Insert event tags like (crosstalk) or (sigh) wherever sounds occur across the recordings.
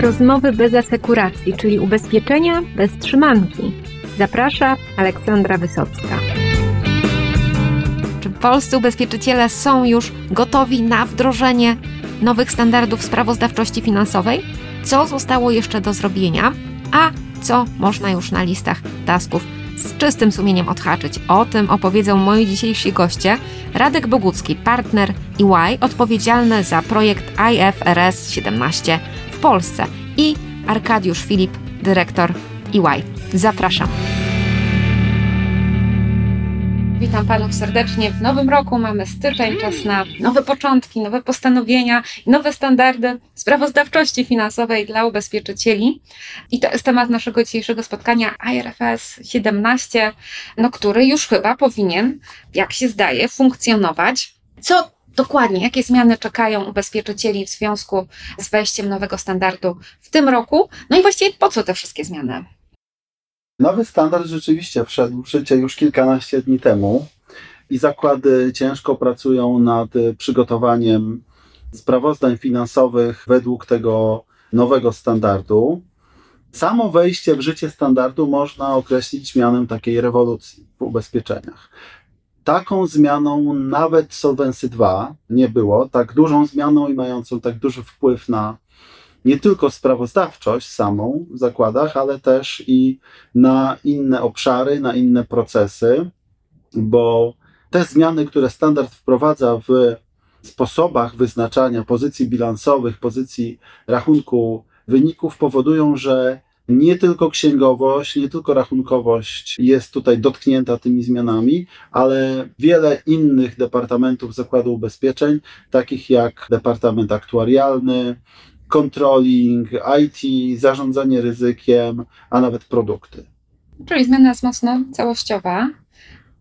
Rozmowy bez asekuracji, czyli ubezpieczenia bez trzymanki. Zaprasza Aleksandra Wysocka. Czy polscy ubezpieczyciele są już gotowi na wdrożenie nowych standardów sprawozdawczości finansowej? Co zostało jeszcze do zrobienia? A co można już na listach tasków z czystym sumieniem odhaczyć. O tym opowiedzą moi dzisiejsi goście. Radek Bogucki, partner EY, odpowiedzialny za projekt IFRS 17 w Polsce i Arkadiusz Filip, dyrektor EY. Zapraszam. Witam Panów serdecznie w nowym roku. Mamy styczeń, czas na nowe początki, nowe postanowienia, nowe standardy sprawozdawczości finansowej dla ubezpieczycieli. I to jest temat naszego dzisiejszego spotkania IRFS 17, no, który już chyba powinien, jak się zdaje, funkcjonować. Co dokładnie, jakie zmiany czekają ubezpieczycieli w związku z wejściem nowego standardu w tym roku? No i właściwie po co te wszystkie zmiany? Nowy standard rzeczywiście wszedł w życie już kilkanaście dni temu i zakłady ciężko pracują nad przygotowaniem sprawozdań finansowych według tego nowego standardu. Samo wejście w życie standardu można określić mianem takiej rewolucji w ubezpieczeniach. Taką zmianą nawet Solvency 2 nie było, tak dużą zmianą i mającą tak duży wpływ na nie tylko sprawozdawczość samą w zakładach, ale też i na inne obszary, na inne procesy, bo te zmiany, które standard wprowadza w sposobach wyznaczania pozycji bilansowych, pozycji rachunku wyników, powodują, że nie tylko księgowość, nie tylko rachunkowość jest tutaj dotknięta tymi zmianami, ale wiele innych departamentów Zakładu Ubezpieczeń, takich jak Departament Aktuarialny, controlling, IT, zarządzanie ryzykiem, a nawet produkty. Czyli zmiana jest mocno całościowa.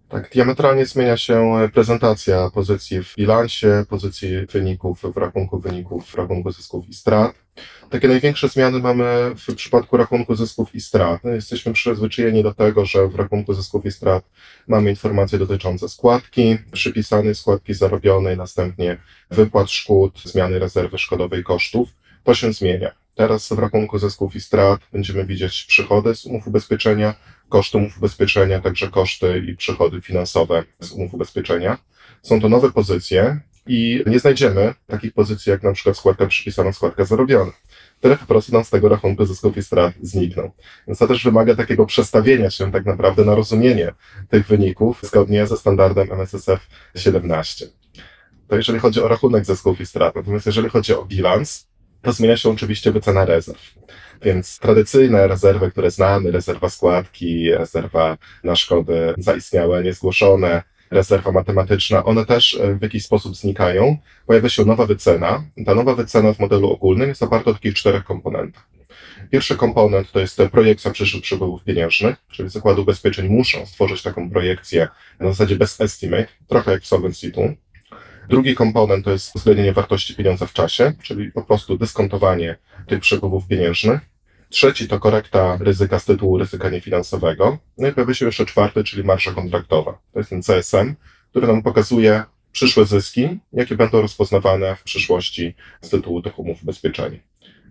Tak, diametralnie zmienia się prezentacja pozycji w bilansie, pozycji wyników w rachunku wyników, w rachunku zysków i strat. Takie największe zmiany mamy w przypadku rachunku zysków i strat. Jesteśmy przyzwyczajeni do tego, że w rachunku zysków i strat mamy informacje dotyczące składki, przypisanej składki zarobionej, następnie wypłat szkód, zmiany rezerwy szkodowej kosztów to się zmienia. Teraz w rachunku zysków i strat będziemy widzieć przychody z umów ubezpieczenia, koszty umów ubezpieczenia, także koszty i przychody finansowe z umów ubezpieczenia. Są to nowe pozycje i nie znajdziemy takich pozycji jak na przykład składka przypisana, składka zarobiona. Które po prostu nam z tego rachunku zysków i strat znikną. Więc to też wymaga takiego przestawienia się tak naprawdę na rozumienie tych wyników zgodnie ze standardem MSSF 17. To jeżeli chodzi o rachunek zysków i strat. Natomiast jeżeli chodzi o bilans, to zmienia się oczywiście wycena rezerw. Więc tradycyjne rezerwy, które znamy, rezerwa składki, rezerwa na szkody zaistniałe, niezgłoszone, rezerwa matematyczna, one też e, w jakiś sposób znikają. Pojawia się nowa wycena. Ta nowa wycena w modelu ogólnym jest oparta o takich czterech komponentach. Pierwszy komponent to jest projekcja przyszłych przepływów pieniężnych, czyli zakłady ubezpieczeń muszą stworzyć taką projekcję na zasadzie bez estimate, trochę jak w Solvency 2. Drugi komponent to jest uwzględnienie wartości pieniądza w czasie, czyli po prostu dyskontowanie tych przepływów pieniężnych. Trzeci to korekta ryzyka z tytułu ryzyka niefinansowego. No i pojawia się jeszcze czwarty, czyli marsza kontraktowa. To jest ten CSM, który nam pokazuje przyszłe zyski, jakie będą rozpoznawane w przyszłości z tytułu tych umów ubezpieczenia.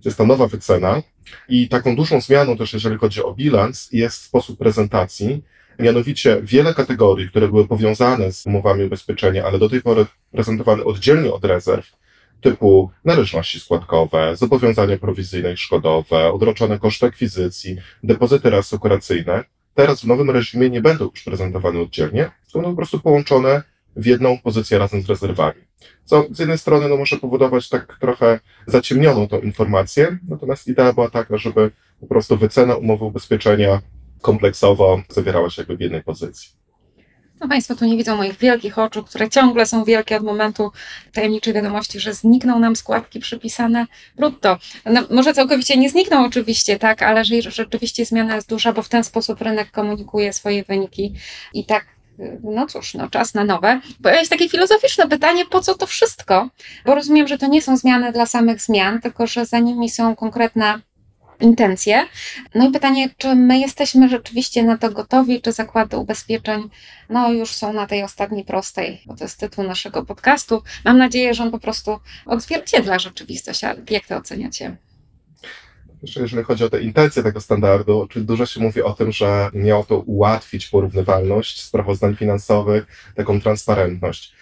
To jest ta nowa wycena i taką dużą zmianą też, jeżeli chodzi o bilans, jest sposób prezentacji, Mianowicie wiele kategorii, które były powiązane z umowami ubezpieczenia, ale do tej pory prezentowane oddzielnie od rezerw, typu należności składkowe, zobowiązania prowizyjne i szkodowe, odroczone koszty akwizycji, depozyty reasekuracyjne, teraz w nowym reżimie nie będą już prezentowane oddzielnie, są one po prostu połączone w jedną pozycję razem z rezerwami. Co z jednej strony no, może powodować tak trochę zaciemnioną tą informację, natomiast idea była taka, żeby po prostu wycena umowy ubezpieczenia kompleksowo zawierała się jakby w jednej pozycji. No Państwo tu nie widzą moich wielkich oczu, które ciągle są wielkie od momentu tajemniczej wiadomości, że znikną nam składki przypisane brutto. No, może całkowicie nie znikną oczywiście, tak, ale że rzeczywiście zmiana jest duża, bo w ten sposób rynek komunikuje swoje wyniki i tak no cóż, no czas na nowe. Pojawia się takie filozoficzne pytanie, po co to wszystko? Bo rozumiem, że to nie są zmiany dla samych zmian, tylko że za nimi są konkretne intencje. No i pytanie, czy my jesteśmy rzeczywiście na to gotowi, czy zakłady ubezpieczeń no już są na tej ostatniej prostej, bo to jest tytuł naszego podcastu. Mam nadzieję, że on po prostu odzwierciedla rzeczywistość, ale jak to oceniacie? Jeżeli chodzi o te intencje tego standardu, czyli dużo się mówi o tym, że miało to ułatwić porównywalność sprawozdań finansowych, taką transparentność.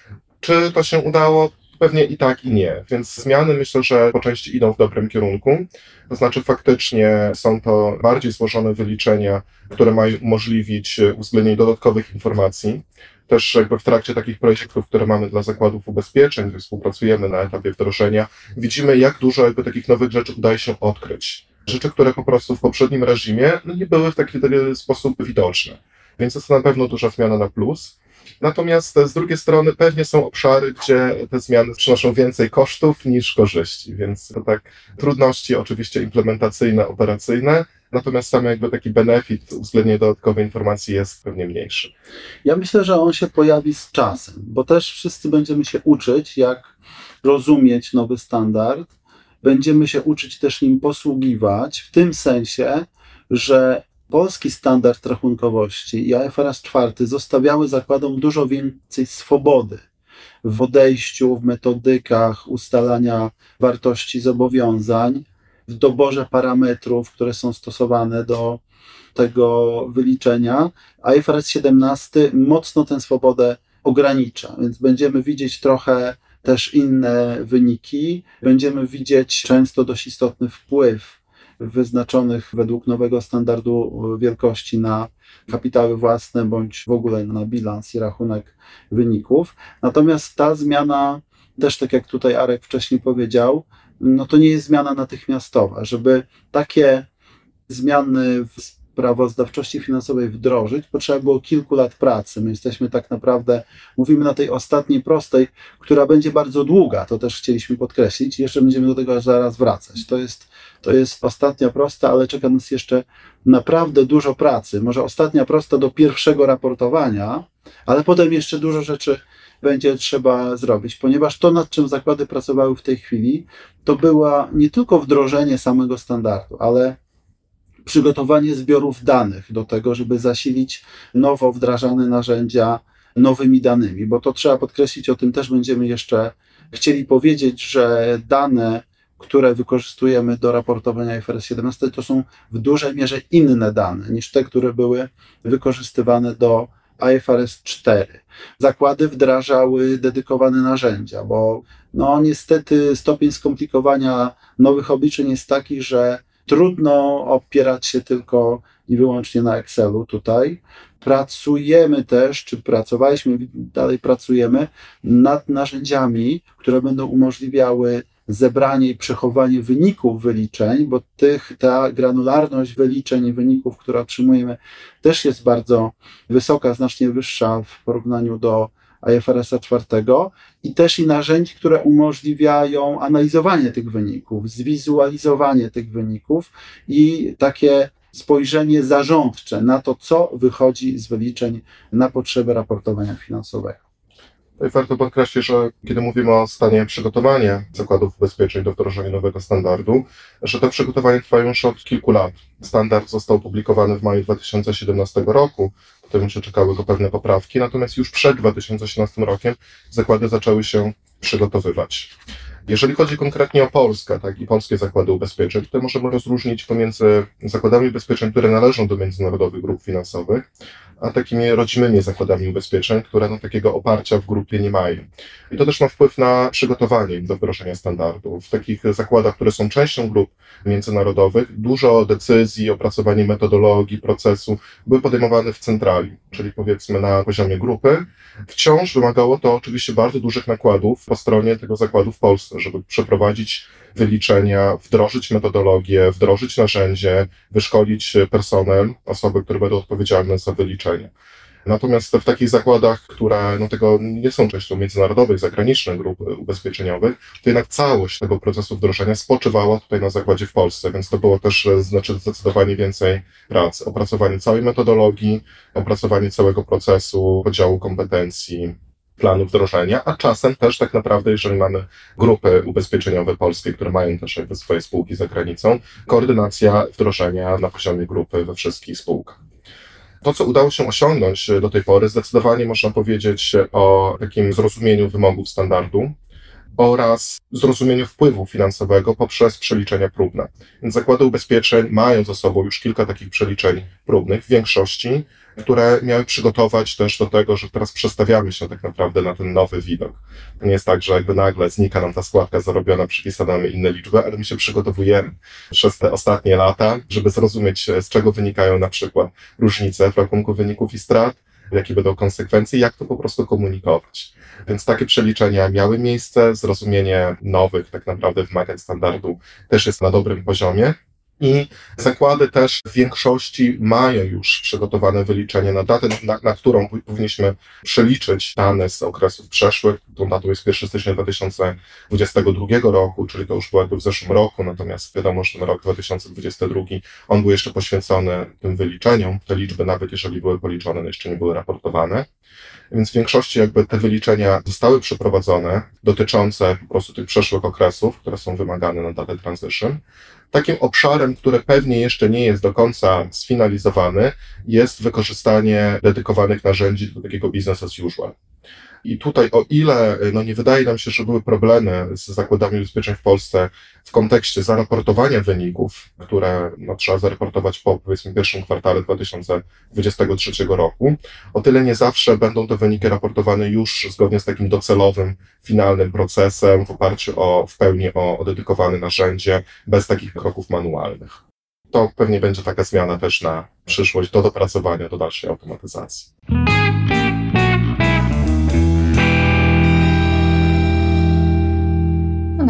Czy to się udało? Pewnie i tak, i nie. Więc zmiany myślę, że po części idą w dobrym kierunku. To znaczy, faktycznie są to bardziej złożone wyliczenia, które mają umożliwić uwzględnienie dodatkowych informacji. Też jakby w trakcie takich projektów, które mamy dla zakładów ubezpieczeń, gdzie współpracujemy na etapie wdrożenia, widzimy, jak dużo jakby takich nowych rzeczy udaje się odkryć. Rzeczy, które po prostu w poprzednim reżimie no, nie były w taki, sposób widoczne. Więc jest to na pewno duża zmiana na plus. Natomiast z drugiej strony pewnie są obszary, gdzie te zmiany przynoszą więcej kosztów niż korzyści, więc to tak trudności oczywiście implementacyjne, operacyjne, natomiast sam jakby taki benefit, uwzględnienie dodatkowej informacji jest pewnie mniejszy. Ja myślę, że on się pojawi z czasem, bo też wszyscy będziemy się uczyć, jak rozumieć nowy standard. Będziemy się uczyć też nim posługiwać, w tym sensie, że polski standard rachunkowości i IFRS 4 zostawiały zakładom dużo więcej swobody w odejściu, w metodykach ustalania wartości zobowiązań, w doborze parametrów, które są stosowane do tego wyliczenia. IFRS 17 mocno tę swobodę ogranicza, więc będziemy widzieć trochę też inne wyniki. Będziemy widzieć często dość istotny wpływ wyznaczonych według nowego standardu wielkości na kapitały własne bądź w ogóle na bilans i rachunek wyników. Natomiast ta zmiana, też tak jak tutaj Arek wcześniej powiedział, no to nie jest zmiana natychmiastowa. Żeby takie zmiany w sprawozdawczości finansowej wdrożyć, potrzeba było kilku lat pracy. My jesteśmy tak naprawdę, mówimy na tej ostatniej prostej, która będzie bardzo długa, to też chcieliśmy podkreślić, jeszcze będziemy do tego zaraz wracać. To jest, to jest ostatnia prosta, ale czeka nas jeszcze naprawdę dużo pracy. Może ostatnia prosta do pierwszego raportowania, ale potem jeszcze dużo rzeczy będzie trzeba zrobić, ponieważ to, nad czym zakłady pracowały w tej chwili, to była nie tylko wdrożenie samego standardu, ale przygotowanie zbiorów danych do tego, żeby zasilić nowo wdrażane narzędzia nowymi danymi, bo to trzeba podkreślić, o tym też będziemy jeszcze chcieli powiedzieć, że dane, które wykorzystujemy do raportowania IFRS 17, to są w dużej mierze inne dane niż te, które były wykorzystywane do IFRS 4. Zakłady wdrażały dedykowane narzędzia, bo no niestety stopień skomplikowania nowych obliczeń jest taki, że trudno opierać się tylko i wyłącznie na Excelu tutaj. Pracujemy też, czy pracowaliśmy, dalej pracujemy nad narzędziami, które będą umożliwiały zebranie i przechowanie wyników wyliczeń, bo tych, ta granularność wyliczeń i wyników, które otrzymujemy, też jest bardzo wysoka, znacznie wyższa w porównaniu do IFRS-a 4 i też i narzędzi, które umożliwiają analizowanie tych wyników, zwizualizowanie tych wyników i takie spojrzenie zarządcze na to, co wychodzi z wyliczeń na potrzeby raportowania finansowego. Tutaj warto podkreślić, że kiedy mówimy o stanie przygotowania zakładów ubezpieczeń do wdrożenia nowego standardu, że te przygotowania trwają już od kilku lat. Standard został opublikowany w maju 2017 roku, potem jeszcze czekały go pewne poprawki, natomiast już przed 2017 rokiem zakłady zaczęły się przygotowywać. Jeżeli chodzi konkretnie o Polskę, tak, i polskie zakłady ubezpieczeń, to możemy rozróżnić pomiędzy zakładami ubezpieczeń, które należą do międzynarodowych grup finansowych, a takimi rodzimymi zakładami ubezpieczeń, które no, takiego oparcia w grupie nie mają. I to też ma wpływ na przygotowanie do wdrożenia standardu. W takich zakładach, które są częścią grup międzynarodowych, dużo decyzji, opracowanie metodologii, procesu były podejmowane w centrali, czyli powiedzmy na poziomie grupy. Wciąż wymagało to oczywiście bardzo dużych nakładów po stronie tego zakładu w Polsce, żeby przeprowadzić wyliczenia, wdrożyć metodologię, wdrożyć narzędzie, wyszkolić personel, osoby, które będą odpowiedzialne za wyliczenie. Natomiast w takich zakładach, które no, tego nie są częścią międzynarodowych, zagranicznych grup ubezpieczeniowych, to jednak całość tego procesu wdrożenia spoczywała tutaj na zakładzie w Polsce, więc to było też znaczy zdecydowanie więcej pracy. Opracowanie całej metodologii, opracowanie całego procesu, podziału kompetencji, planu wdrożenia, a czasem też tak naprawdę, jeżeli mamy grupy ubezpieczeniowe polskie, które mają też jakby swoje spółki za granicą, koordynacja wdrożenia na poziomie grupy we wszystkich spółkach. To, co udało się osiągnąć do tej pory, zdecydowanie można powiedzieć o takim zrozumieniu wymogów standardu. oraz zrozumieniu wpływu finansowego poprzez przeliczenia próbne. Więc zakłady ubezpieczeń mają za sobą już kilka takich przeliczeń próbnych, w większości, które miały przygotować też do tego, że teraz przestawiamy się tak naprawdę na ten nowy widok. To nie jest tak, że jakby nagle znika nam ta składka zarobiona, przypisane mamy inne liczby, ale my się przygotowujemy przez te ostatnie lata, żeby zrozumieć, z czego wynikają na przykład różnice w rachunku wyników i strat, jakie będą konsekwencje, jak to po prostu komunikować. Więc takie przeliczenia miały miejsce, zrozumienie nowych tak naprawdę wymagań standardu też jest na dobrym poziomie. I zakłady też w większości mają już przygotowane wyliczenie na datę, na, na którą powinniśmy przeliczyć dane z okresów przeszłych. Tą datą jest 1 stycznia 2022 roku, czyli to już było jakby w zeszłym roku, natomiast wiadomo, że ten rok 2022, on był jeszcze poświęcony tym wyliczeniom. Te liczby, nawet jeżeli były policzone, no jeszcze nie były raportowane. Więc w większości jakby te wyliczenia zostały przeprowadzone dotyczące po prostu tych przeszłych okresów, które są wymagane na datę transition. Takim obszarem, który pewnie jeszcze nie jest do końca sfinalizowany, jest wykorzystanie dedykowanych narzędzi do takiego business as usual. I tutaj, o ile no nie wydaje nam się, że były problemy z zakładami ubezpieczeń w Polsce w kontekście zaraportowania wyników, które no, trzeba zaraportować po powiedzmy pierwszym kwartale 2023 roku, o tyle nie zawsze będą te wyniki raportowane już zgodnie z takim docelowym, finalnym procesem w oparciu o w pełni o, o dedykowane narzędzie, bez takich kroków manualnych. To pewnie będzie taka zmiana też na przyszłość do dopracowania, do dalszej automatyzacji.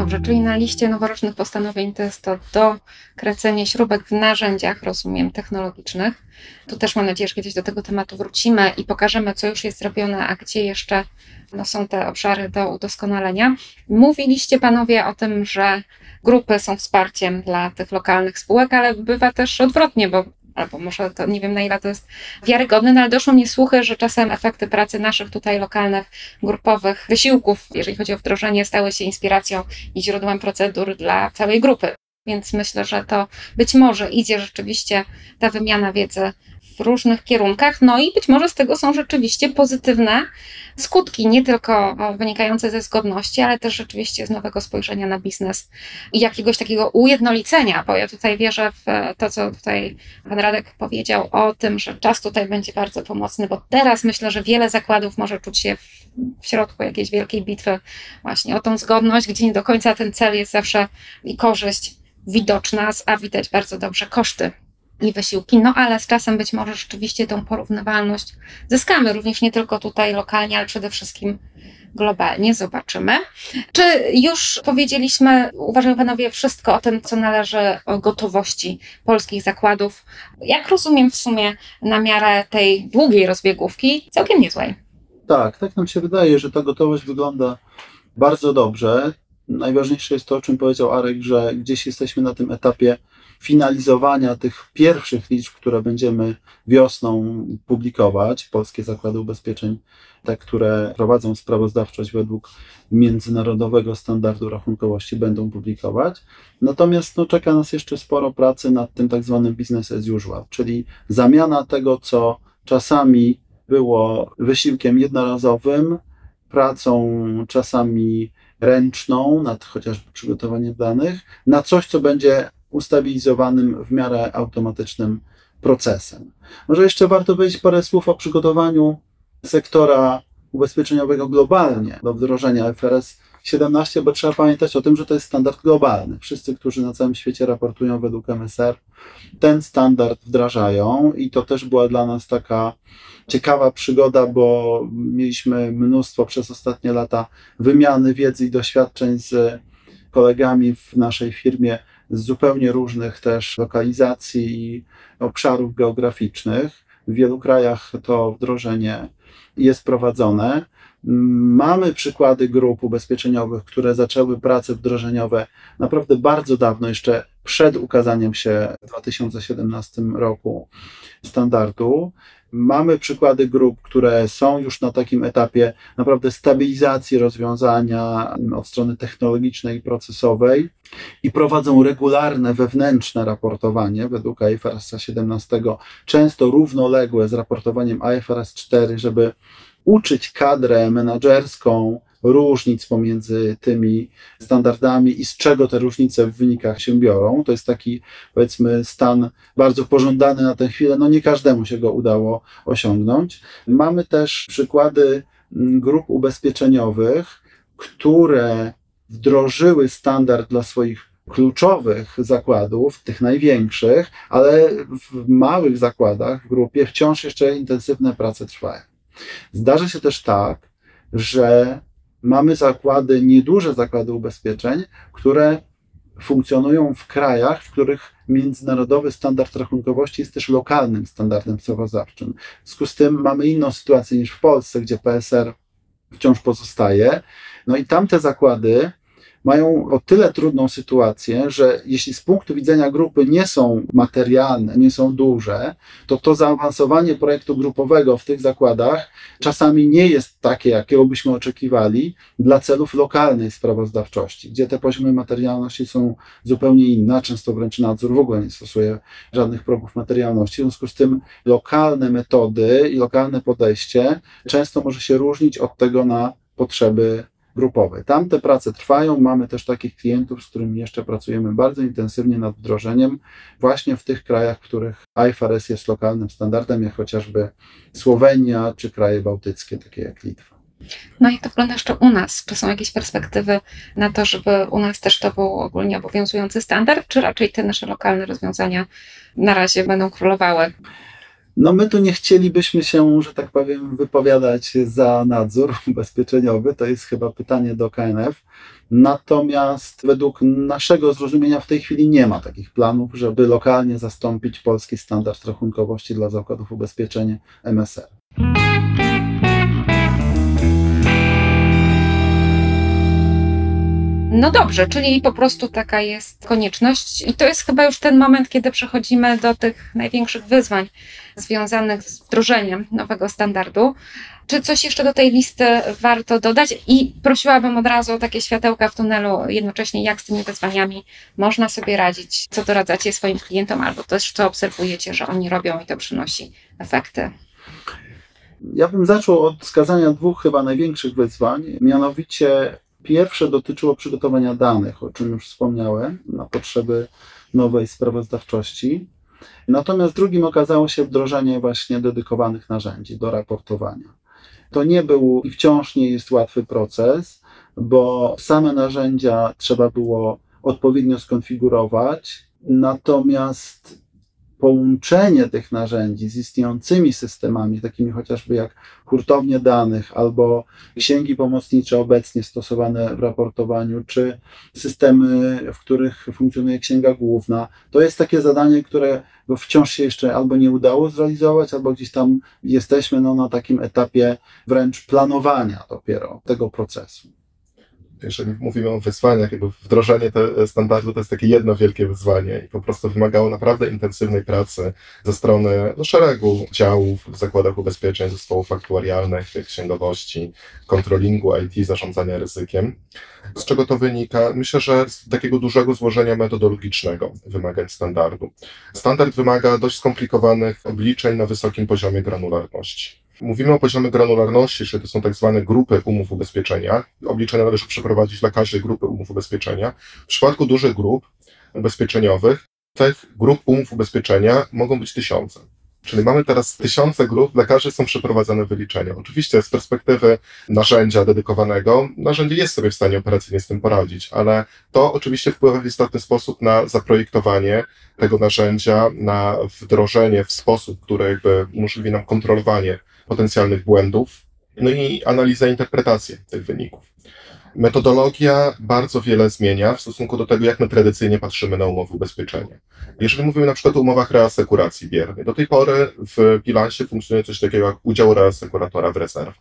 Dobrze, czyli na liście noworocznych postanowień to jest to dokręcenie śrubek w narzędziach, rozumiem, technologicznych. Tu też mam nadzieję, że kiedyś do tego tematu wrócimy i pokażemy, co już jest zrobione, a gdzie jeszcze no, są te obszary do udoskonalenia. Mówiliście panowie o tym, że grupy są wsparciem dla tych lokalnych spółek, ale bywa też odwrotnie, bo albo może to nie wiem na ile to jest wiarygodne, no ale doszło mnie słuchy, że czasem efekty pracy naszych tutaj lokalnych, grupowych wysiłków, jeżeli chodzi o wdrożenie, stały się inspiracją i źródłem procedur dla całej grupy. Więc myślę, że to być może idzie rzeczywiście ta wymiana wiedzy w różnych kierunkach, no i być może z tego są rzeczywiście pozytywne skutki, nie tylko wynikające ze zgodności, ale też rzeczywiście z nowego spojrzenia na biznes i jakiegoś takiego ujednolicenia, bo ja tutaj wierzę w to, co tutaj pan Radek powiedział o tym, że czas tutaj będzie bardzo pomocny, bo teraz myślę, że wiele zakładów może czuć się w, w środku jakiejś wielkiej bitwy właśnie o tą zgodność, gdzie nie do końca ten cel jest zawsze i korzyść widoczna, a widać bardzo dobrze koszty i wysiłki, no ale z czasem być może rzeczywiście tą porównywalność zyskamy, również nie tylko tutaj lokalnie, ale przede wszystkim globalnie. Zobaczymy. Czy już powiedzieliśmy, uważają panowie, wszystko o tym, co należy o gotowości polskich zakładów? Jak rozumiem w sumie na miarę tej długiej rozbiegówki, całkiem niezłej. Tak, tak nam się wydaje, że ta gotowość wygląda bardzo dobrze. Najważniejsze jest to, o czym powiedział Arek, że gdzieś jesteśmy na tym etapie finalizowania tych pierwszych liczb, które będziemy wiosną publikować. Polskie zakłady ubezpieczeń, te, które prowadzą sprawozdawczość według międzynarodowego standardu rachunkowości, będą publikować. Natomiast no, czeka nas jeszcze sporo pracy nad tym tak zwanym business as usual, czyli zamiana tego, co czasami było wysiłkiem jednorazowym, pracą czasami ręczną nad chociażby przygotowaniem danych, na coś, co będzie ustabilizowanym w miarę automatycznym procesem. Może jeszcze warto powiedzieć parę słów o przygotowaniu sektora ubezpieczeniowego globalnie do wdrożenia FRS 17, bo trzeba pamiętać o tym, że to jest standard globalny. Wszyscy, którzy na całym świecie raportują według MSR, ten standard wdrażają i to też była dla nas taka ciekawa przygoda, bo mieliśmy mnóstwo przez ostatnie lata wymiany wiedzy i doświadczeń z kolegami w naszej firmie z zupełnie różnych też lokalizacji i obszarów geograficznych. W wielu krajach to wdrożenie jest prowadzone. Mamy przykłady grup ubezpieczeniowych, które zaczęły prace wdrożeniowe naprawdę bardzo dawno, jeszcze przed ukazaniem się w 2017 roku standardu. Mamy przykłady grup, które są już na takim etapie naprawdę stabilizacji rozwiązania od strony technologicznej i procesowej i prowadzą regularne wewnętrzne raportowanie. Według IFRS 17, często równoległe z raportowaniem IFRS 4, żeby uczyć kadrę menedżerską różnic pomiędzy tymi standardami i z czego te różnice w wynikach się biorą. To jest taki, powiedzmy, stan bardzo pożądany na tę chwilę. No nie każdemu się go udało osiągnąć. Mamy też przykłady mm, grup ubezpieczeniowych, które wdrożyły standard dla swoich kluczowych zakładów, tych największych, ale w małych zakładach, w grupie wciąż jeszcze intensywne prace trwają. Zdarza się też tak, że mamy zakłady, nieduże zakłady ubezpieczeń, które funkcjonują w krajach, w których międzynarodowy standard rachunkowości jest też lokalnym standardem sprawozdawczym. W związku z tym mamy inną sytuację niż w Polsce, gdzie PSR wciąż pozostaje. No i tamte zakłady mają o tyle trudną sytuację, że jeśli z punktu widzenia grupy nie są materialne, nie są duże, to to zaawansowanie projektu grupowego w tych zakładach czasami nie jest takie, jakiego byśmy oczekiwali dla celów lokalnej sprawozdawczości, gdzie te poziomy materialności są zupełnie inne, często wręcz nadzór w ogóle nie stosuje żadnych progów materialności. W związku z tym lokalne metody i lokalne podejście często może się różnić od tego na potrzeby grupowej. Tam te prace trwają. Mamy też takich klientów, z którymi jeszcze pracujemy bardzo intensywnie nad wdrożeniem, właśnie w tych krajach, w których IFRS jest lokalnym standardem, jak chociażby Słowenia czy kraje bałtyckie, takie jak Litwa. No i to wygląda jeszcze u nas? Czy są jakieś perspektywy na to, żeby u nas też to był ogólnie obowiązujący standard, czy raczej te nasze lokalne rozwiązania na razie będą królowały? No my tu nie chcielibyśmy się, że tak powiem, wypowiadać za nadzór (laughs) ubezpieczeniowy. To jest chyba pytanie do KNF. Natomiast według naszego zrozumienia w tej chwili nie ma takich planów, żeby lokalnie zastąpić polski standard rachunkowości dla zakładów ubezpieczeń MSR. No dobrze, czyli po prostu taka jest konieczność, i to jest chyba już ten moment, kiedy przechodzimy do tych największych wyzwań związanych z wdrożeniem nowego standardu. Czy coś jeszcze do tej listy warto dodać? I prosiłabym od razu o takie światełka w tunelu, jednocześnie jak z tymi wyzwaniami można sobie radzić, co doradzacie swoim klientom, albo też co obserwujecie, że oni robią i to przynosi efekty. Ja bym zaczął od wskazania dwóch chyba największych wyzwań, mianowicie Pierwsze dotyczyło przygotowania danych, o czym już wspomniałem, na potrzeby nowej sprawozdawczości. Natomiast drugim okazało się wdrożenie właśnie dedykowanych narzędzi do raportowania. To nie był i wciąż nie jest łatwy proces, bo same narzędzia trzeba było odpowiednio skonfigurować, natomiast połączenie tych narzędzi z istniejącymi systemami, takimi chociażby jak hurtownie danych albo księgi pomocnicze obecnie stosowane w raportowaniu, czy systemy, w których funkcjonuje księga główna, to jest takie zadanie, które wciąż się jeszcze albo nie udało zrealizować, albo gdzieś tam jesteśmy no, na takim etapie wręcz planowania dopiero tego procesu jeżeli mówimy o wyzwaniach, jakby wdrożenie te standardu to jest takie jedno wielkie wyzwanie i po prostu wymagało naprawdę intensywnej pracy ze strony no, szeregu działów w zakładach ubezpieczeń, zespołów aktuarialnych, księgowości, kontrolingu IT, zarządzania ryzykiem. Z czego to wynika? Myślę, że z takiego dużego złożenia metodologicznego wymagań standardu. Standard wymaga dość skomplikowanych obliczeń na wysokim poziomie granularności. Mówimy o poziomie granularności, czyli to są tak zwane grupy umów ubezpieczenia. Obliczenia należy przeprowadzić dla każdej grupy umów ubezpieczenia. W przypadku dużych grup ubezpieczeniowych, tych grup umów ubezpieczenia mogą być tysiące. Czyli mamy teraz tysiące grup, dla każdej są przeprowadzane wyliczenia. Oczywiście z perspektywy narzędzia dedykowanego, narzędzie jest sobie w stanie operacyjnie z tym poradzić, ale to oczywiście wpływa w istotny sposób na zaprojektowanie tego narzędzia, na wdrożenie w sposób, który jakby umożliwi nam kontrolowanie potencjalnych błędów, no i analiza, interpretacja tych wyników. Metodologia bardzo wiele zmienia w stosunku do tego, jak my tradycyjnie patrzymy na umowy ubezpieczenia. Jeżeli mówimy na przykład o umowach reasekuracji biernej, do tej pory w bilansie funkcjonuje coś takiego jak udział reasekuratora w rezerwach.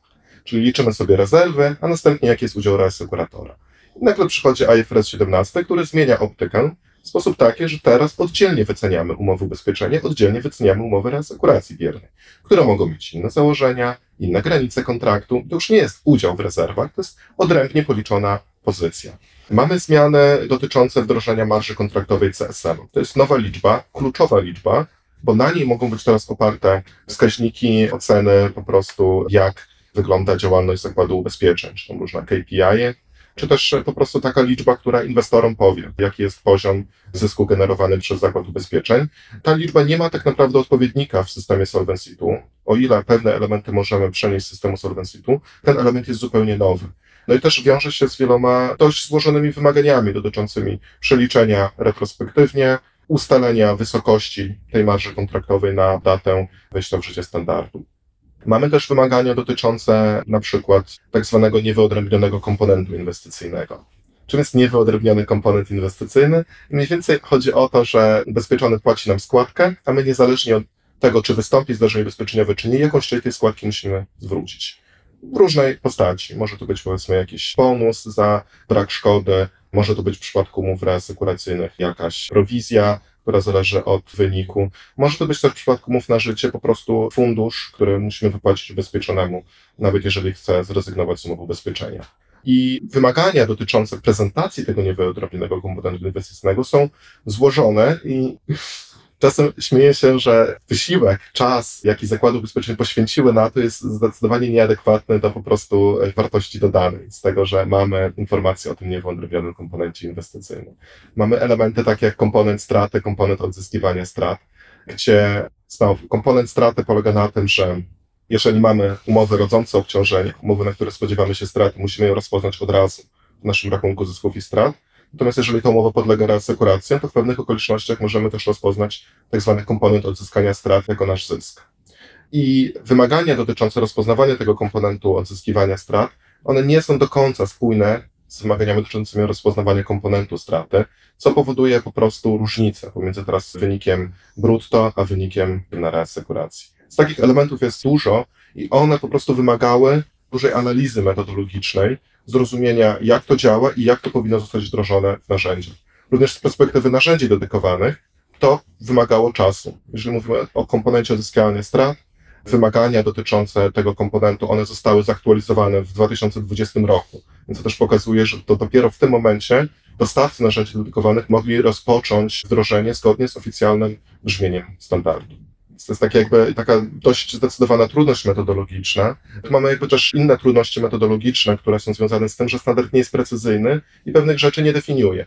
Czyli liczymy sobie rezerwy, a następnie jaki jest udział reasekuratora. I nagle przychodzi IFRS 17, który zmienia optykę w sposób taki, że teraz oddzielnie wyceniamy umowy ubezpieczenia, oddzielnie wyceniamy umowy reasekuracji biernej, które mogą mieć inne założenia, inne granice kontraktu. To już nie jest udział w rezerwach, to jest odrębnie policzona pozycja. Mamy zmiany dotyczące wdrożenia marży kontraktowej CSM. To jest nowa liczba, kluczowa liczba, bo na niej mogą być teraz oparte wskaźniki oceny po prostu, jak wygląda działalność zakładu ubezpieczeń, czy tam różne KPI, czy też po prostu taka liczba, która inwestorom powie, jaki jest poziom zysku generowany przez zakład ubezpieczeń. Ta liczba nie ma tak naprawdę odpowiednika w systemie Solvency II. O ile pewne elementy możemy przenieść z systemu Solvency II, ten element jest zupełnie nowy. No i też wiąże się z wieloma dość złożonymi wymaganiami dotyczącymi przeliczenia retrospektywnie, ustalenia wysokości tej marży kontraktowej na datę wejścia w życie standardu. Mamy też wymagania dotyczące na przykład tak zwanego niewyodrębnionego komponentu inwestycyjnego. Czym jest niewyodrębniony komponent inwestycyjny? Mniej więcej chodzi o to, że ubezpieczony płaci nam składkę, a my niezależnie od tego, czy wystąpi zdarzenie ubezpieczeniowe, czy nie, jakąś część tej składki musimy zwrócić. W różnej postaci. Może to być powiedzmy jakiś bonus za brak szkody, może to być w przypadku umów reasekuracyjnych jakaś prowizja, która zależy od wyniku. Może to być też w przypadku umów na życie po prostu fundusz, który musimy wypłacić ubezpieczonemu, nawet jeżeli chce zrezygnować z umowy ubezpieczenia. I wymagania dotyczące prezentacji tego niewyodrobnionego komponentu inwestycyjnego są złożone i Czasem śmieję się, że wysiłek, czas, jaki zakłady ubezpieczeń poświęciły na to, jest zdecydowanie nieadekwatny do po prostu wartości dodanej, z tego, że mamy informacje o tym niewątpliwionym komponencie inwestycyjnym. Mamy elementy takie jak komponent straty, komponent odzyskiwania strat, gdzie znowu komponent straty polega na tym, że jeżeli mamy umowy rodzące obciążenie, umowy, na które spodziewamy się straty, musimy ją rozpoznać od razu w naszym rachunku zysków i strat, Natomiast jeżeli ta umowa podlega reasekuracji, to w pewnych okolicznościach możemy też rozpoznać tak zwany komponent odzyskania strat jako nasz zysk. I wymagania dotyczące rozpoznawania tego komponentu odzyskiwania strat, one nie są do końca spójne z wymaganiami dotyczącymi rozpoznawania komponentu straty, co powoduje po prostu różnicę pomiędzy teraz wynikiem brutto, a wynikiem na reasekuracji. Z takich elementów jest dużo i one po prostu wymagały dużej analizy metodologicznej, zrozumienia, jak to działa i jak to powinno zostać wdrożone w narzędzie. Również z perspektywy narzędzi dedykowanych, to wymagało czasu. Jeżeli mówimy o komponencie odzyskiwania strat, wymagania dotyczące tego komponentu, one zostały zaktualizowane w 2020 roku. Więc to też pokazuje, że to dopiero w tym momencie dostawcy narzędzi dedykowanych mogli rozpocząć wdrożenie zgodnie z oficjalnym brzmieniem standardu. To jest taka jakby taka dość zdecydowana trudność metodologiczna. Tu mamy jakby też inne trudności metodologiczne, które są związane z tym, że standard nie jest precyzyjny i pewnych rzeczy nie definiuje.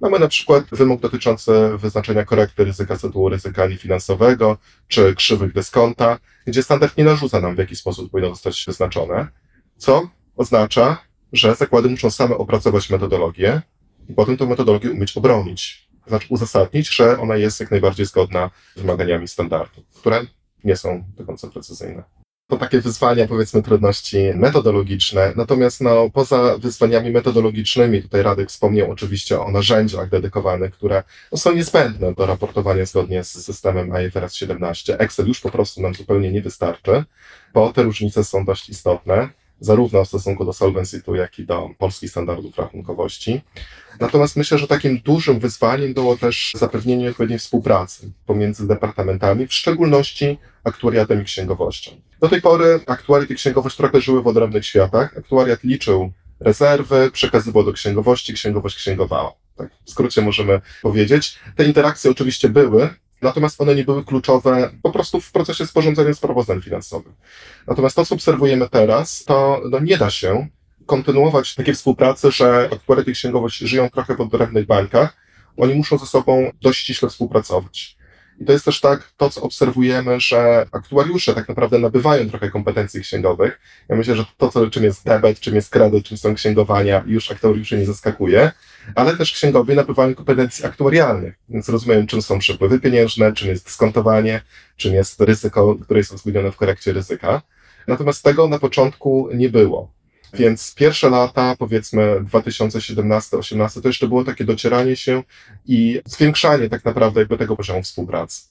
Mamy na przykład wymóg dotyczący wyznaczenia korekty ryzyka z tytułu ryzyka finansowego czy krzywych dyskonta, gdzie standard nie narzuca nam, w jaki sposób powinno zostać wyznaczone, co oznacza, że zakłady muszą same opracować metodologię i potem tę metodologię umieć obronić znaczy uzasadnić, że ona jest jak najbardziej zgodna z wymaganiami standardu, które nie są do końca precyzyjne. To takie wyzwania, powiedzmy, trudności metodologiczne. Natomiast no, poza wyzwaniami metodologicznymi, tutaj Radek wspomniał oczywiście o narzędziach dedykowanych, które no, są niezbędne do raportowania zgodnie z systemem IFRS 17. Excel już po prostu nam zupełnie nie wystarczy, bo te różnice są dość istotne zarówno w stosunku do Solvency II, jak i do polskich standardów rachunkowości. Natomiast myślę, że takim dużym wyzwaniem było też zapewnienie odpowiedniej współpracy pomiędzy departamentami, w szczególności aktuariatem i księgowością. Do tej pory aktuariat i księgowość trochę żyły w odrębnych światach. Aktuariat liczył rezerwy, przekazywał do księgowości, księgowość księgowała. Tak w skrócie możemy powiedzieć. Te interakcje oczywiście były, natomiast one nie były kluczowe po prostu w procesie sporządzania sprawozdań finansowych. Natomiast to, co obserwujemy teraz, to no, nie da się kontynuować takiej współpracy, że aktuaryt i księgowość żyją trochę w odrębnych bańkach. Oni muszą ze sobą dość ściśle współpracować. I to jest też tak, to co obserwujemy, że aktuariusze tak naprawdę nabywają trochę kompetencji księgowych. Ja myślę, że to, co, czym jest debet, czym jest kredyt, czym są księgowania, już aktuariuszy nie zaskakuje, ale też księgowie nabywają kompetencji aktuarialnych, więc rozumieją, czym są przepływy pieniężne, czym jest dyskontowanie, czym jest ryzyko, które jest uwzględnione w korekcie ryzyka. Natomiast tego na początku nie było. Więc pierwsze lata, powiedzmy 2017-2018, to jeszcze było takie docieranie się i zwiększanie tak naprawdę jakby tego poziomu współpracy.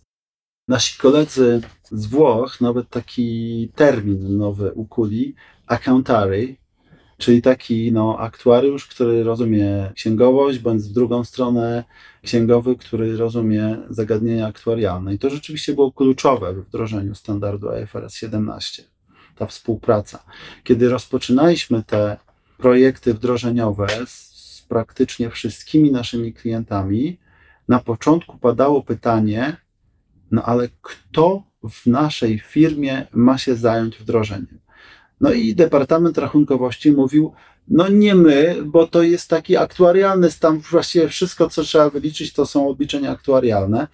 Nasi koledzy z Włoch nawet taki termin nowy ukuli, accountary, czyli taki no, aktuariusz, który rozumie księgowość, bądź w drugą stronę księgowy, który rozumie zagadnienia aktuarialne. I to rzeczywiście było kluczowe w wdrożeniu standardu IFRS 17 ta współpraca. Kiedy rozpoczynaliśmy te projekty wdrożeniowe z, z praktycznie wszystkimi naszymi klientami, na początku padało pytanie, no ale kto w naszej firmie ma się zająć wdrożeniem? No i Departament Rachunkowości mówił, no nie my, bo to jest taki aktuarialny stan, właściwie wszystko, co trzeba wyliczyć, to są obliczenia aktuarialne.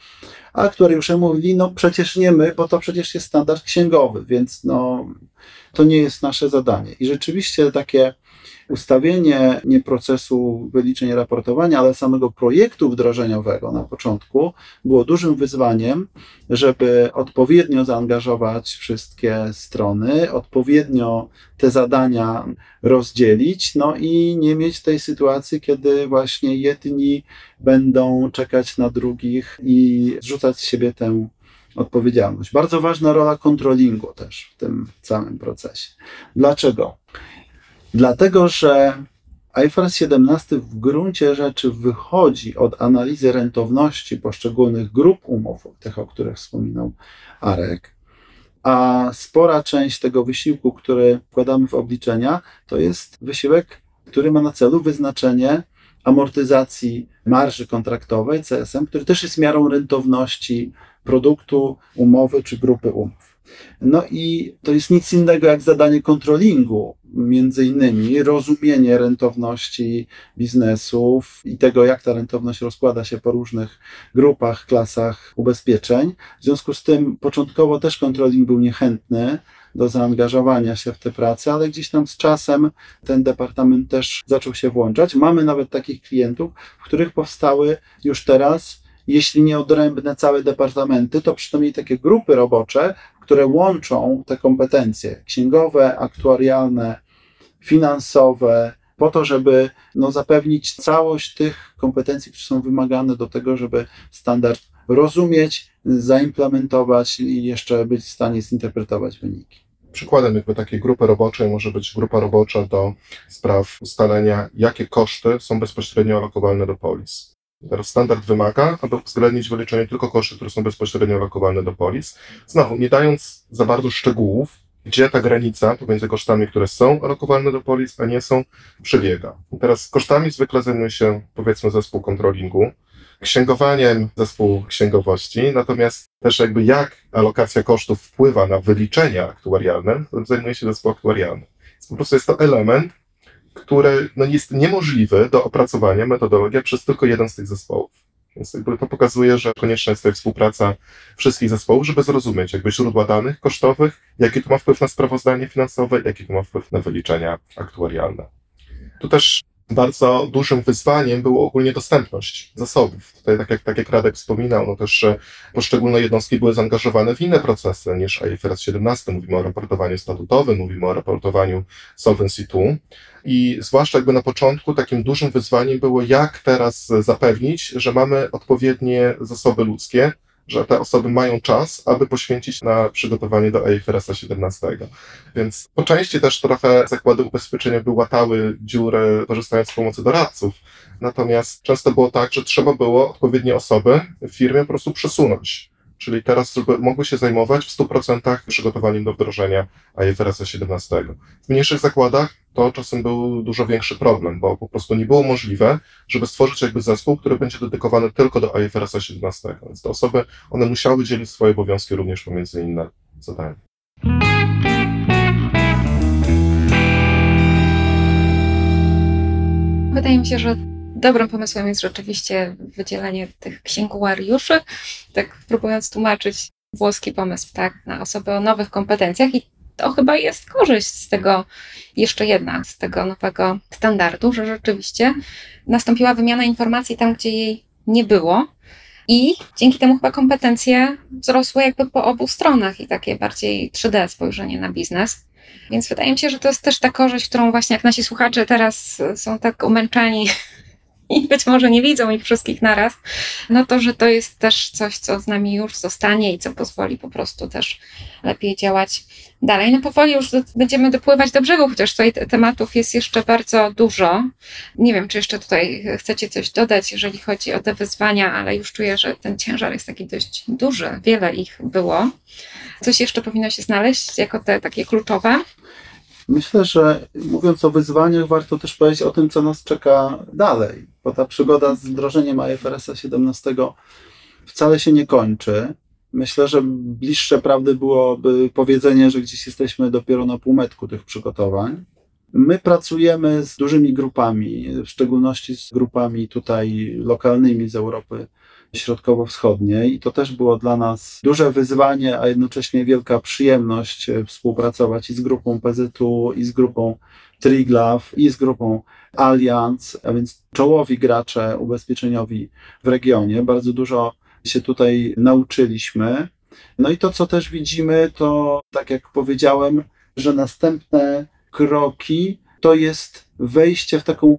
A aktuariusze mówili, no przecież nie my, bo to przecież jest standard księgowy, więc no to nie jest nasze zadanie. I rzeczywiście takie ustawienie nie procesu wyliczeń raportowania, ale samego projektu wdrożeniowego na początku było dużym wyzwaniem, żeby odpowiednio zaangażować wszystkie strony, odpowiednio te zadania rozdzielić, no i nie mieć tej sytuacji, kiedy właśnie jedni będą czekać na drugich i zrzucać z siebie tę odpowiedzialność. Bardzo ważna rola kontrolingu też w tym całym procesie. Dlaczego? Dlatego, że IFRS 17 w gruncie rzeczy wychodzi od analizy rentowności poszczególnych grup umów, tych, o których wspominał Arek, a spora część tego wysiłku, który wkładamy w obliczenia, to jest wysiłek, który ma na celu wyznaczenie amortyzacji marży kontraktowej CSM, który też jest miarą rentowności produktu, umowy czy grupy umów. No i to jest nic innego jak zadanie kontrolingu, między innymi rozumienie rentowności biznesów i tego, jak ta rentowność rozkłada się po różnych grupach, klasach ubezpieczeń. W związku z tym początkowo też kontroling był niechętny do zaangażowania się w tę pracę, ale gdzieś tam z czasem ten departament też zaczął się włączać. Mamy nawet takich klientów, w których powstały już teraz jeśli nie odrębne całe departamenty, to przynajmniej takie grupy robocze, które łączą te kompetencje księgowe, aktuarialne, finansowe, po to, żeby no, zapewnić całość tych kompetencji, które są wymagane do tego, żeby standard rozumieć, zaimplementować i jeszcze być w stanie zinterpretować wyniki. Przykładem jakby takiej grupy roboczej może być grupa robocza do spraw ustalenia, jakie koszty są bezpośrednio alokowalne do polis. Standard wymaga, aby uwzględnić wyliczenie tylko kosztów, które są bezpośrednio alokowalne do polis. Znowu, nie dając za bardzo szczegółów, gdzie ta granica pomiędzy kosztami, które są alokowalne do polis, a nie są, przebiega. Teraz kosztami zwykle zajmuje się, powiedzmy, zespół kontrolingu, księgowaniem zespół księgowości, natomiast też jakby jak alokacja kosztów wpływa na wyliczenia aktuarialne, zajmuje się zespół aktuarialny. Po prostu jest to element, który no, jest niemożliwy do opracowania metodologia przez tylko jeden z tych zespołów. Więc jakby to pokazuje, że konieczna jest tutaj współpraca wszystkich zespołów, żeby zrozumieć jakby źródła danych kosztowych, jaki to ma wpływ na sprawozdanie finansowe, jaki to ma wpływ na wyliczenia aktuarialne. Tu też bardzo dużym wyzwaniem było ogólnie dostępność zasobów. Tutaj, tak jak, tak jak Radek wspominał, no też poszczególne jednostki były zaangażowane w inne procesy niż IFRS 17. Mówimy o raportowaniu statutowym, mówimy o raportowaniu Solvency II. I zwłaszcza jakby na początku takim dużym wyzwaniem było, jak teraz zapewnić, że mamy odpowiednie zasoby ludzkie, że te osoby mają czas, aby poświęcić na przygotowanie do IFRS 17. Więc po części też trochę zakłady ubezpieczenia wyłatały dziury, korzystając z pomocy doradców. Natomiast często było tak, że trzeba było odpowiednie osoby w firmie po prostu przesunąć. Czyli teraz mogły się zajmować w 100% przygotowaniem do wdrożenia IFRS 17. W mniejszych zakładach to czasem był dużo większy problem, bo po prostu nie było możliwe, żeby stworzyć jakby zespół, który będzie dedykowany tylko do IFRS 17. Więc te osoby, one musiały dzielić swoje obowiązki również pomiędzy inne zadania. Wydaje mi się, że dobrym pomysłem jest rzeczywiście wydzielenie tych księguariuszy, tak próbując tłumaczyć włoski pomysł, tak, na osoby o nowych kompetencjach i to chyba jest korzyść z tego, jeszcze jedna, z tego nowego standardu, że rzeczywiście nastąpiła wymiana informacji tam, gdzie jej nie było. I dzięki temu chyba kompetencje wzrosły jakby po obu stronach i takie bardziej 3D spojrzenie na biznes. Więc wydaje mi się, że to jest też ta korzyść, którą właśnie jak nasi słuchacze teraz są tak umęczeni i być może nie widzą ich wszystkich naraz, no to, że to jest też coś, co z nami już zostanie i co pozwoli po prostu też lepiej działać dalej. No powoli już do, będziemy dopływać do brzegu, chociaż tutaj tematów jest jeszcze bardzo dużo. Nie wiem, czy jeszcze tutaj chcecie coś dodać, jeżeli chodzi o te wyzwania, ale już czuję, że ten ciężar jest taki dość duży. Wiele ich było. Coś jeszcze powinno się znaleźć jako te takie kluczowe. Myślę, że mówiąc o wyzwaniach, warto też powiedzieć o tym, co nas czeka dalej, bo ta przygoda z wdrożeniem IFRS 17 wcale się nie kończy. Myślę, że bliższe prawdy byłoby powiedzenie, że gdzieś jesteśmy dopiero na półmetku tych przygotowań. My pracujemy z dużymi grupami, w szczególności z grupami tutaj lokalnymi z Europy Środkowo-Wschodniej i to też było dla nas duże wyzwanie, a jednocześnie wielka przyjemność e, współpracować i z grupą PZU, i z grupą Triglav, i z grupą Allianz, a więc czołowi gracze ubezpieczeniowi w regionie. Bardzo dużo się tutaj nauczyliśmy. No i to, co też widzimy, to tak jak powiedziałem, że następne kroki to jest wejście w taką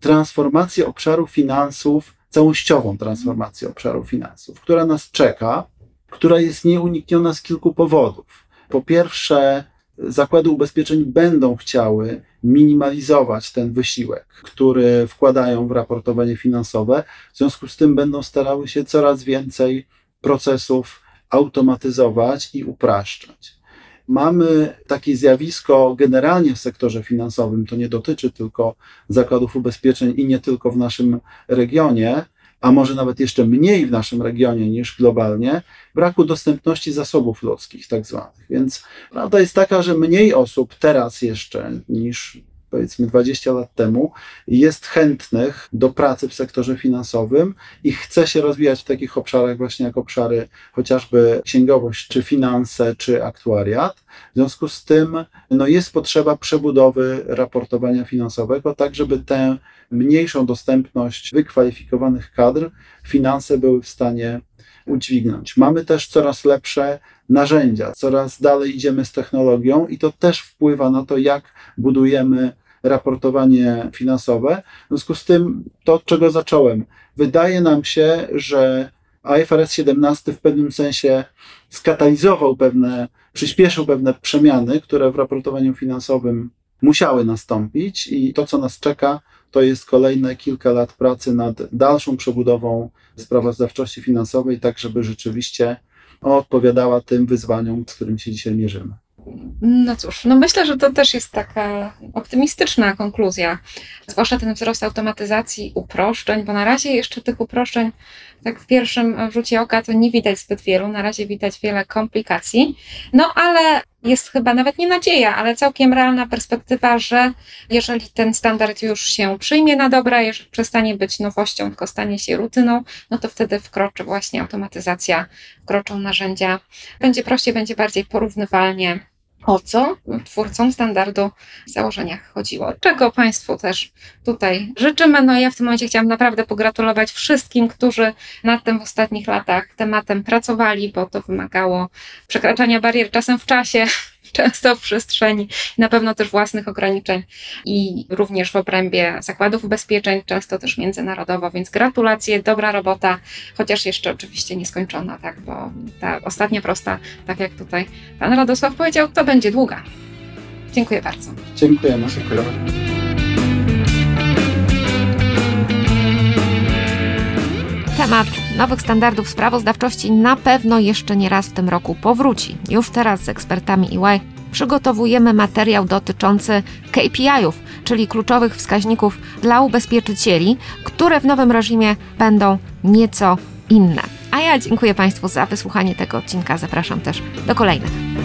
transformację obszaru finansów, całościową transformację obszaru finansów, która nas czeka, która jest nieunikniona z kilku powodów. Po pierwsze, zakłady ubezpieczeń będą chciały minimalizować ten wysiłek, który wkładają w raportowanie finansowe, w związku z tym będą starały się coraz więcej procesów automatyzować i upraszczać. Mamy takie zjawisko generalnie w sektorze finansowym, to nie dotyczy tylko zakładów ubezpieczeń i nie tylko w naszym regionie, a może nawet jeszcze mniej w naszym regionie niż globalnie, braku dostępności zasobów ludzkich, tak zwanych. Więc prawda jest taka, że mniej osób teraz jeszcze niż powiedzmy 20 lat temu, jest chętnych do pracy w sektorze finansowym i chce się rozwijać w takich obszarach właśnie jak obszary chociażby księgowość, czy finanse, czy aktuariat. W związku z tym no jest potrzeba przebudowy raportowania finansowego, tak żeby tę mniejszą dostępność wykwalifikowanych kadr finanse były w stanie udźwignąć. Mamy też coraz lepsze narzędzia, coraz dalej idziemy z technologią i to też wpływa na to, jak budujemy raportowanie finansowe. W związku z tym, to od czego zacząłem, wydaje nam się, że IFRS 17 w pewnym sensie skatalizował pewne, przyspieszył pewne przemiany, które w raportowaniu finansowym musiały nastąpić i to, co nas czeka, to jest kolejne kilka lat pracy nad dalszą przebudową sprawozdawczości finansowej, tak żeby rzeczywiście odpowiadała tym wyzwaniom, z którymi się dzisiaj mierzymy. No cóż, no myślę, że to też jest taka optymistyczna konkluzja, zwłaszcza ten wzrost automatyzacji, uproszczeń, bo na razie jeszcze tych uproszczeń, tak w pierwszym rzucie oka, to nie widać zbyt wielu, na razie widać wiele komplikacji, no ale jest chyba nawet nie nadzieja, ale całkiem realna perspektywa, że jeżeli ten standard już się przyjmie na dobre, jeżeli przestanie być nowością, tylko stanie się rutyną, no to wtedy wkroczy właśnie automatyzacja, wkroczą narzędzia, będzie prościej, będzie bardziej porównywalnie o co twórcom standardu w założeniach chodziło. Czego Państwu też tutaj życzymy. No ja w tym momencie chciałam naprawdę pogratulować wszystkim, którzy nad tym w ostatnich latach tematem pracowali, bo to wymagało przekraczania barier czasem w czasie, (laughs) często w przestrzeni, na pewno też własnych ograniczeń i również w obrębie zakładów ubezpieczeń, często też międzynarodowo, więc gratulacje, dobra robota, chociaż jeszcze oczywiście nieskończona, tak, bo ta ostatnia prosta, tak jak tutaj pan Radosław powiedział, to będzie długa. Dziękuję bardzo. Dziękujemy. Dziękujemy. Temat nowych standardów sprawozdawczości na pewno jeszcze nie raz w tym roku powróci. Już teraz z ekspertami EY przygotowujemy materiał dotyczący KPI-ów, czyli kluczowych wskaźników dla ubezpieczycieli, które w nowym reżimie będą nieco inne. A ja dziękuję Państwu za wysłuchanie tego odcinka. Zapraszam też do kolejnych.